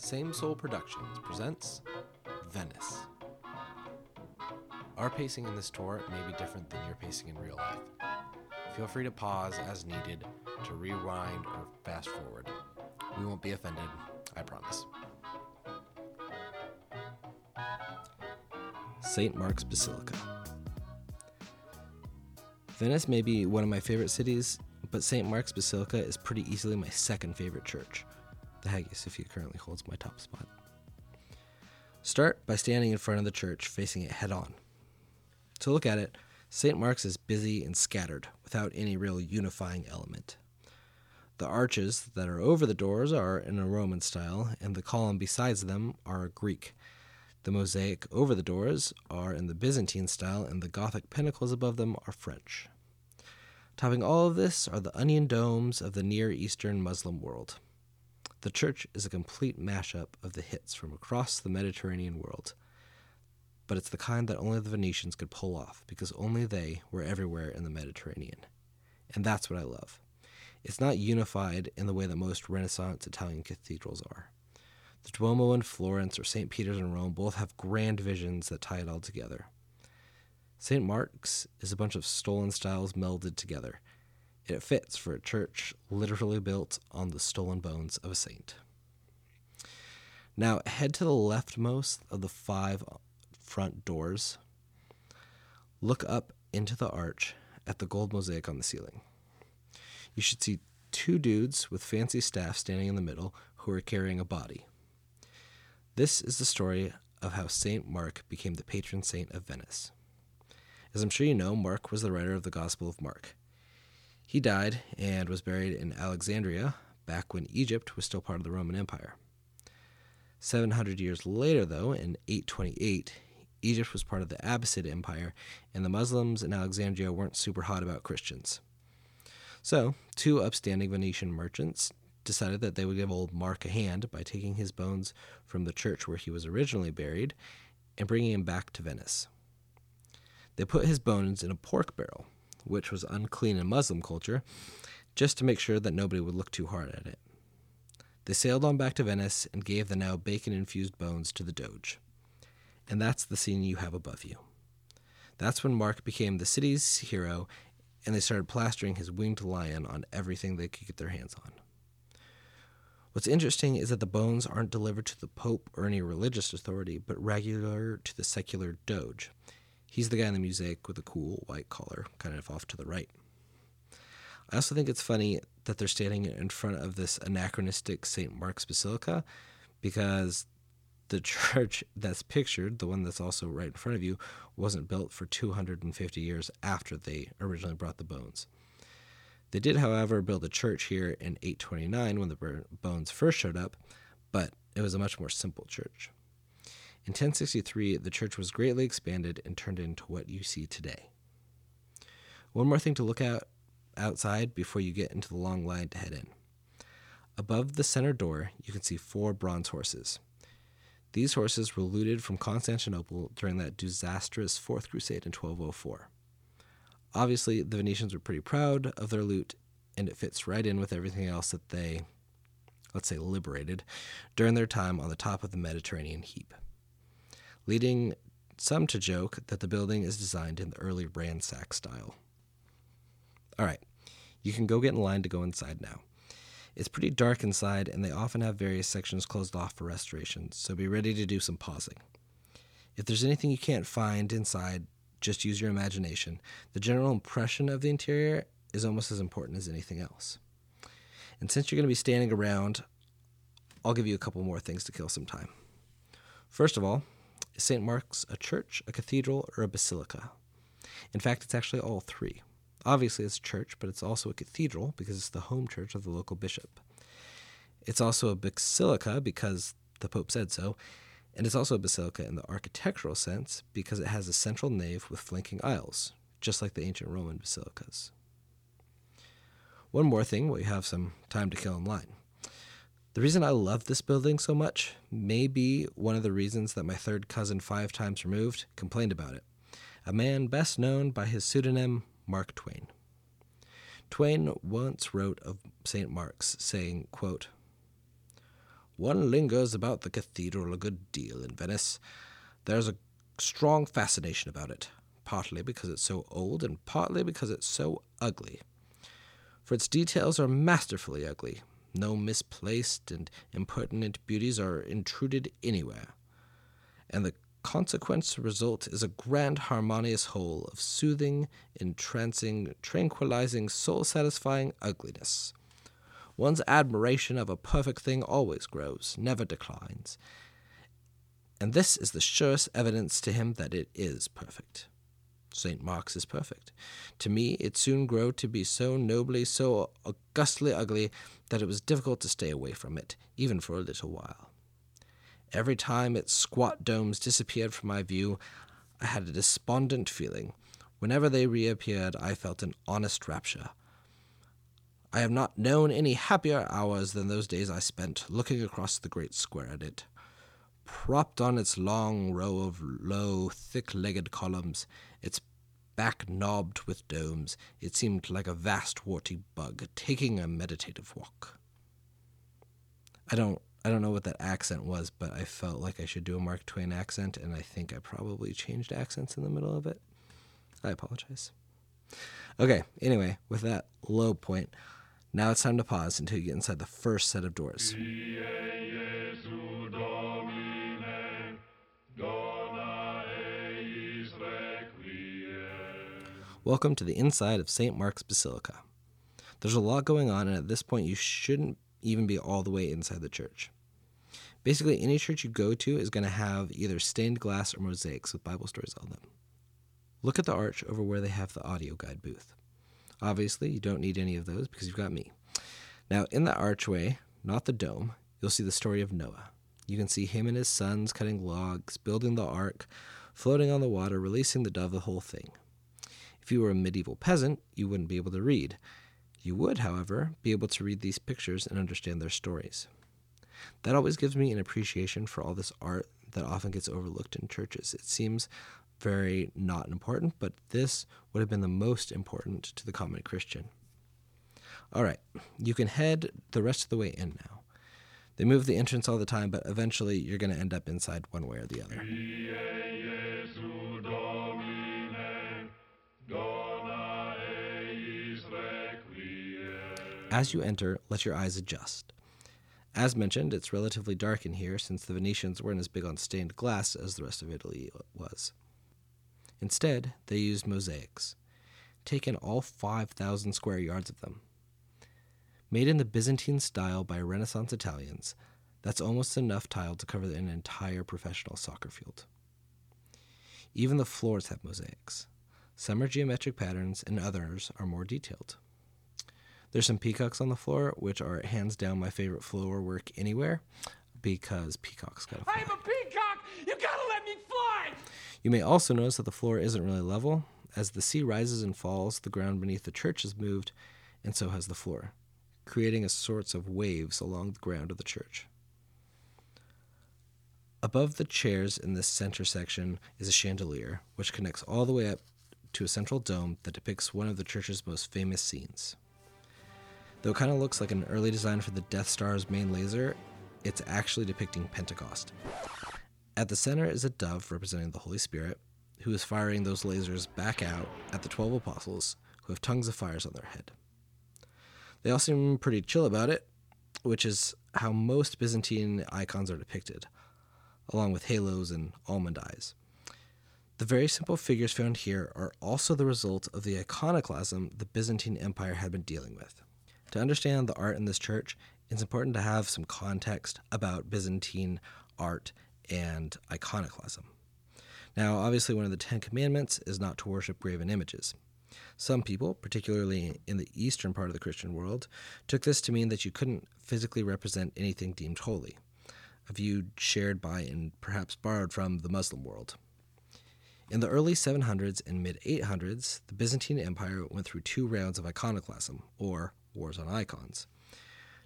Same Soul Productions presents Venice. Our pacing in this tour may be different than your pacing in real life. Feel free to pause as needed to rewind or fast forward. We won't be offended, I promise. St. Mark's Basilica. Venice may be one of my favorite cities, but St. Mark's Basilica is pretty easily my second favorite church. The Hagia Sophia currently holds my top spot. Start by standing in front of the church facing it head on. To look at it, St. Mark's is busy and scattered without any real unifying element. The arches that are over the doors are in a Roman style, and the column besides them are Greek. The mosaic over the doors are in the Byzantine style, and the Gothic pinnacles above them are French. Topping all of this are the onion domes of the Near Eastern Muslim world. The church is a complete mashup of the hits from across the Mediterranean world. But it's the kind that only the Venetians could pull off because only they were everywhere in the Mediterranean. And that's what I love. It's not unified in the way that most Renaissance Italian cathedrals are. The Duomo in Florence or St. Peter's in Rome both have grand visions that tie it all together. St. Mark's is a bunch of stolen styles melded together. It fits for a church literally built on the stolen bones of a saint. Now, head to the leftmost of the five front doors. Look up into the arch at the gold mosaic on the ceiling. You should see two dudes with fancy staffs standing in the middle who are carrying a body. This is the story of how St. Mark became the patron saint of Venice. As I'm sure you know, Mark was the writer of the Gospel of Mark. He died and was buried in Alexandria back when Egypt was still part of the Roman Empire. 700 years later, though, in 828, Egypt was part of the Abbasid Empire, and the Muslims in Alexandria weren't super hot about Christians. So, two upstanding Venetian merchants decided that they would give old Mark a hand by taking his bones from the church where he was originally buried and bringing him back to Venice. They put his bones in a pork barrel, which was unclean in Muslim culture, just to make sure that nobody would look too hard at it. They sailed on back to Venice and gave the now bacon infused bones to the Doge. And that's the scene you have above you. That's when Mark became the city's hero and they started plastering his winged lion on everything they could get their hands on. What's interesting is that the bones aren't delivered to the Pope or any religious authority, but regular to the secular Doge. He's the guy in the mosaic with the cool white collar, kind of off to the right. I also think it's funny that they're standing in front of this anachronistic St. Mark's Basilica because the church that's pictured, the one that's also right in front of you, wasn't built for 250 years after they originally brought the bones. They did, however, build a church here in 829 when the bones first showed up, but it was a much more simple church. In 1063, the church was greatly expanded and turned into what you see today. One more thing to look at outside before you get into the long line to head in. Above the center door, you can see four bronze horses. These horses were looted from Constantinople during that disastrous Fourth Crusade in 1204. Obviously, the Venetians were pretty proud of their loot, and it fits right in with everything else that they, let's say, liberated during their time on the top of the Mediterranean heap, leading some to joke that the building is designed in the early ransack style. All right, you can go get in line to go inside now. It's pretty dark inside, and they often have various sections closed off for restoration, so be ready to do some pausing. If there's anything you can't find inside, just use your imagination. The general impression of the interior is almost as important as anything else. And since you're going to be standing around, I'll give you a couple more things to kill some time. First of all, is St. Mark's a church, a cathedral, or a basilica? In fact, it's actually all three. Obviously, it's a church, but it's also a cathedral because it's the home church of the local bishop. It's also a basilica because the Pope said so, and it's also a basilica in the architectural sense because it has a central nave with flanking aisles, just like the ancient Roman basilicas. One more thing while you have some time to kill in line. The reason I love this building so much may be one of the reasons that my third cousin, five times removed, complained about it. A man best known by his pseudonym Mark Twain. Twain once wrote of St. Mark's, saying, quote, one lingers about the cathedral a good deal in Venice. There's a strong fascination about it, partly because it's so old and partly because it's so ugly. For its details are masterfully ugly. No misplaced and impertinent beauties are intruded anywhere. And the consequence result is a grand harmonious whole of soothing, entrancing, tranquilizing, soul satisfying ugliness. One's admiration of a perfect thing always grows, never declines. And this is the surest evidence to him that it is perfect. St. Mark's is perfect. To me, it soon grew to be so nobly, so augustly ugly, that it was difficult to stay away from it, even for a little while. Every time its squat domes disappeared from my view, I had a despondent feeling. Whenever they reappeared, I felt an honest rapture. I have not known any happier hours than those days I spent looking across the great square at it. Propped on its long row of low, thick legged columns, its back knobbed with domes, it seemed like a vast warty bug taking a meditative walk. I don't I don't know what that accent was, but I felt like I should do a Mark Twain accent, and I think I probably changed accents in the middle of it. I apologize. Okay, anyway, with that low point, now it's time to pause until you get inside the first set of doors. Welcome to the inside of St. Mark's Basilica. There's a lot going on, and at this point, you shouldn't even be all the way inside the church. Basically, any church you go to is going to have either stained glass or mosaics with Bible stories on them. Look at the arch over where they have the audio guide booth. Obviously, you don't need any of those because you've got me. Now, in the archway, not the dome, you'll see the story of Noah. You can see him and his sons cutting logs, building the ark, floating on the water, releasing the dove, the whole thing. If you were a medieval peasant, you wouldn't be able to read. You would, however, be able to read these pictures and understand their stories. That always gives me an appreciation for all this art that often gets overlooked in churches. It seems very not important, but this would have been the most important to the common Christian. All right, you can head the rest of the way in now. They move the entrance all the time, but eventually you're going to end up inside one way or the other. As you enter, let your eyes adjust. As mentioned, it's relatively dark in here since the Venetians weren't as big on stained glass as the rest of Italy was. Instead, they used mosaics. Take in all 5,000 square yards of them. Made in the Byzantine style by Renaissance Italians, that's almost enough tile to cover an entire professional soccer field. Even the floors have mosaics. Some are geometric patterns, and others are more detailed. There's some peacocks on the floor, which are hands down my favorite floor work anywhere because peacocks gotta fly. I'm a peacock! You gotta let me fly! You may also notice that the floor isn't really level. As the sea rises and falls, the ground beneath the church has moved, and so has the floor, creating a sorts of waves along the ground of the church. Above the chairs in this center section is a chandelier, which connects all the way up to a central dome that depicts one of the church's most famous scenes. Though it kind of looks like an early design for the Death Star's main laser, it's actually depicting Pentecost. At the center is a dove representing the Holy Spirit, who is firing those lasers back out at the 12 apostles, who have tongues of fires on their head. They all seem pretty chill about it, which is how most Byzantine icons are depicted, along with halos and almond eyes. The very simple figures found here are also the result of the iconoclasm the Byzantine Empire had been dealing with. To understand the art in this church, it's important to have some context about Byzantine art and iconoclasm. Now, obviously, one of the Ten Commandments is not to worship graven images. Some people, particularly in the eastern part of the Christian world, took this to mean that you couldn't physically represent anything deemed holy, a view shared by and perhaps borrowed from the Muslim world. In the early 700s and mid 800s, the Byzantine Empire went through two rounds of iconoclasm, or wars on icons.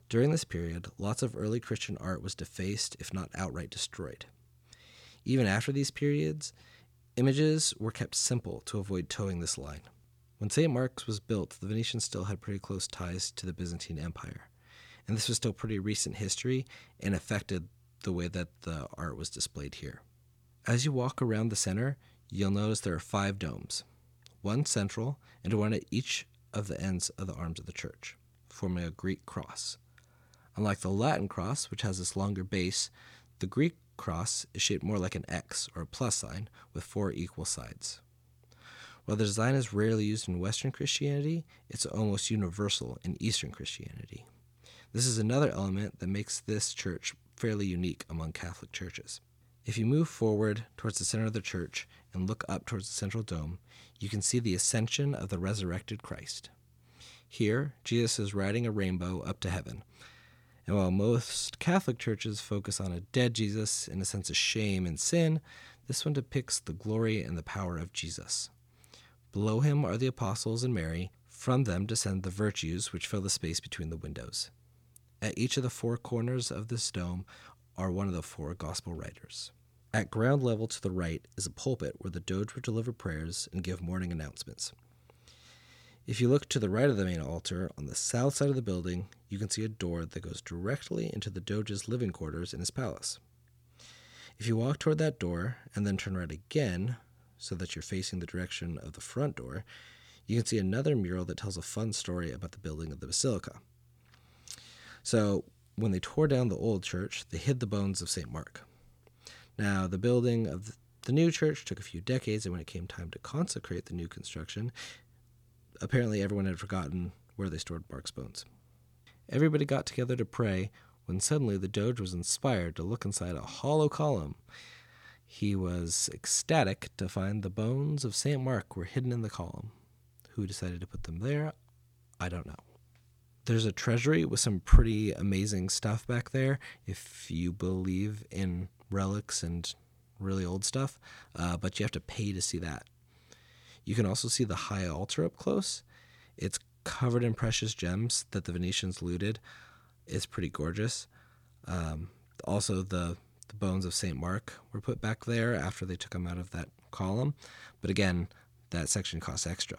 During this period, lots of early Christian art was defaced, if not outright destroyed. Even after these periods, images were kept simple to avoid toeing this line. When St. Mark's was built, the Venetians still had pretty close ties to the Byzantine Empire, and this was still pretty recent history and affected the way that the art was displayed here. As you walk around the center, you'll notice there are five domes, one central and one at each of the ends of the arms of the church, forming a Greek cross. Unlike the Latin cross, which has this longer base, the Greek cross is shaped more like an X or a plus sign with four equal sides. While the design is rarely used in Western Christianity, it's almost universal in Eastern Christianity. This is another element that makes this church fairly unique among Catholic churches. If you move forward towards the center of the church and look up towards the central dome, you can see the ascension of the resurrected Christ. Here, Jesus is riding a rainbow up to heaven. And while most Catholic churches focus on a dead Jesus in a sense of shame and sin, this one depicts the glory and the power of Jesus. Below him are the apostles and Mary. From them descend the virtues which fill the space between the windows. At each of the four corners of this dome are one of the four gospel writers. At ground level to the right is a pulpit where the Doge would deliver prayers and give morning announcements. If you look to the right of the main altar, on the south side of the building, you can see a door that goes directly into the Doge's living quarters in his palace. If you walk toward that door and then turn right again, so that you're facing the direction of the front door, you can see another mural that tells a fun story about the building of the basilica. So, when they tore down the old church, they hid the bones of St. Mark. Now, the building of the new church took a few decades, and when it came time to consecrate the new construction, apparently everyone had forgotten where they stored Mark's bones. Everybody got together to pray when suddenly the Doge was inspired to look inside a hollow column he was ecstatic to find the bones of St. Mark were hidden in the column. Who decided to put them there? I don't know. There's a treasury with some pretty amazing stuff back there if you believe in relics and really old stuff, uh, but you have to pay to see that. You can also see the high altar up close. It's covered in precious gems that the Venetians looted. It's pretty gorgeous. Um, also, the the bones of St. Mark were put back there after they took them out of that column. But again, that section costs extra.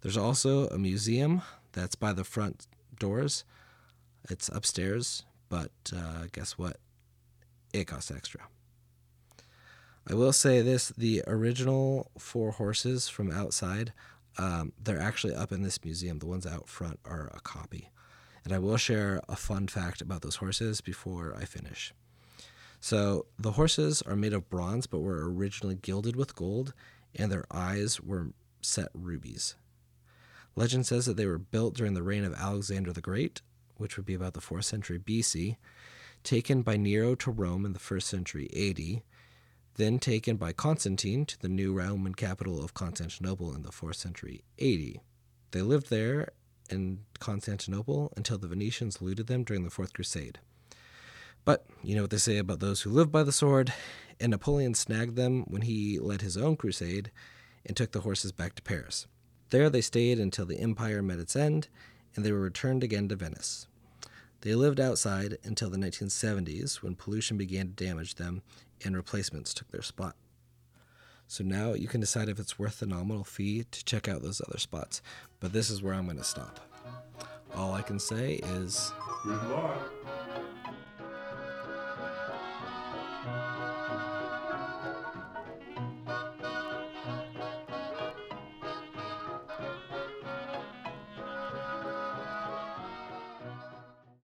There's also a museum that's by the front doors. It's upstairs, but uh, guess what? It costs extra. I will say this the original four horses from outside, um, they're actually up in this museum. The ones out front are a copy. And I will share a fun fact about those horses before I finish. So the horses are made of bronze, but were originally gilded with gold, and their eyes were set rubies. Legend says that they were built during the reign of Alexander the Great, which would be about the 4th century BC, taken by Nero to Rome in the 1st century AD, then taken by Constantine to the new Roman capital of Constantinople in the 4th century AD. They lived there in Constantinople until the Venetians looted them during the Fourth Crusade. But you know what they say about those who live by the sword, and Napoleon snagged them when he led his own crusade and took the horses back to Paris. There they stayed until the empire met its end, and they were returned again to Venice. They lived outside until the 1970s when pollution began to damage them and replacements took their spot. So now you can decide if it's worth the nominal fee to check out those other spots, but this is where I'm going to stop. All I can say is Good luck.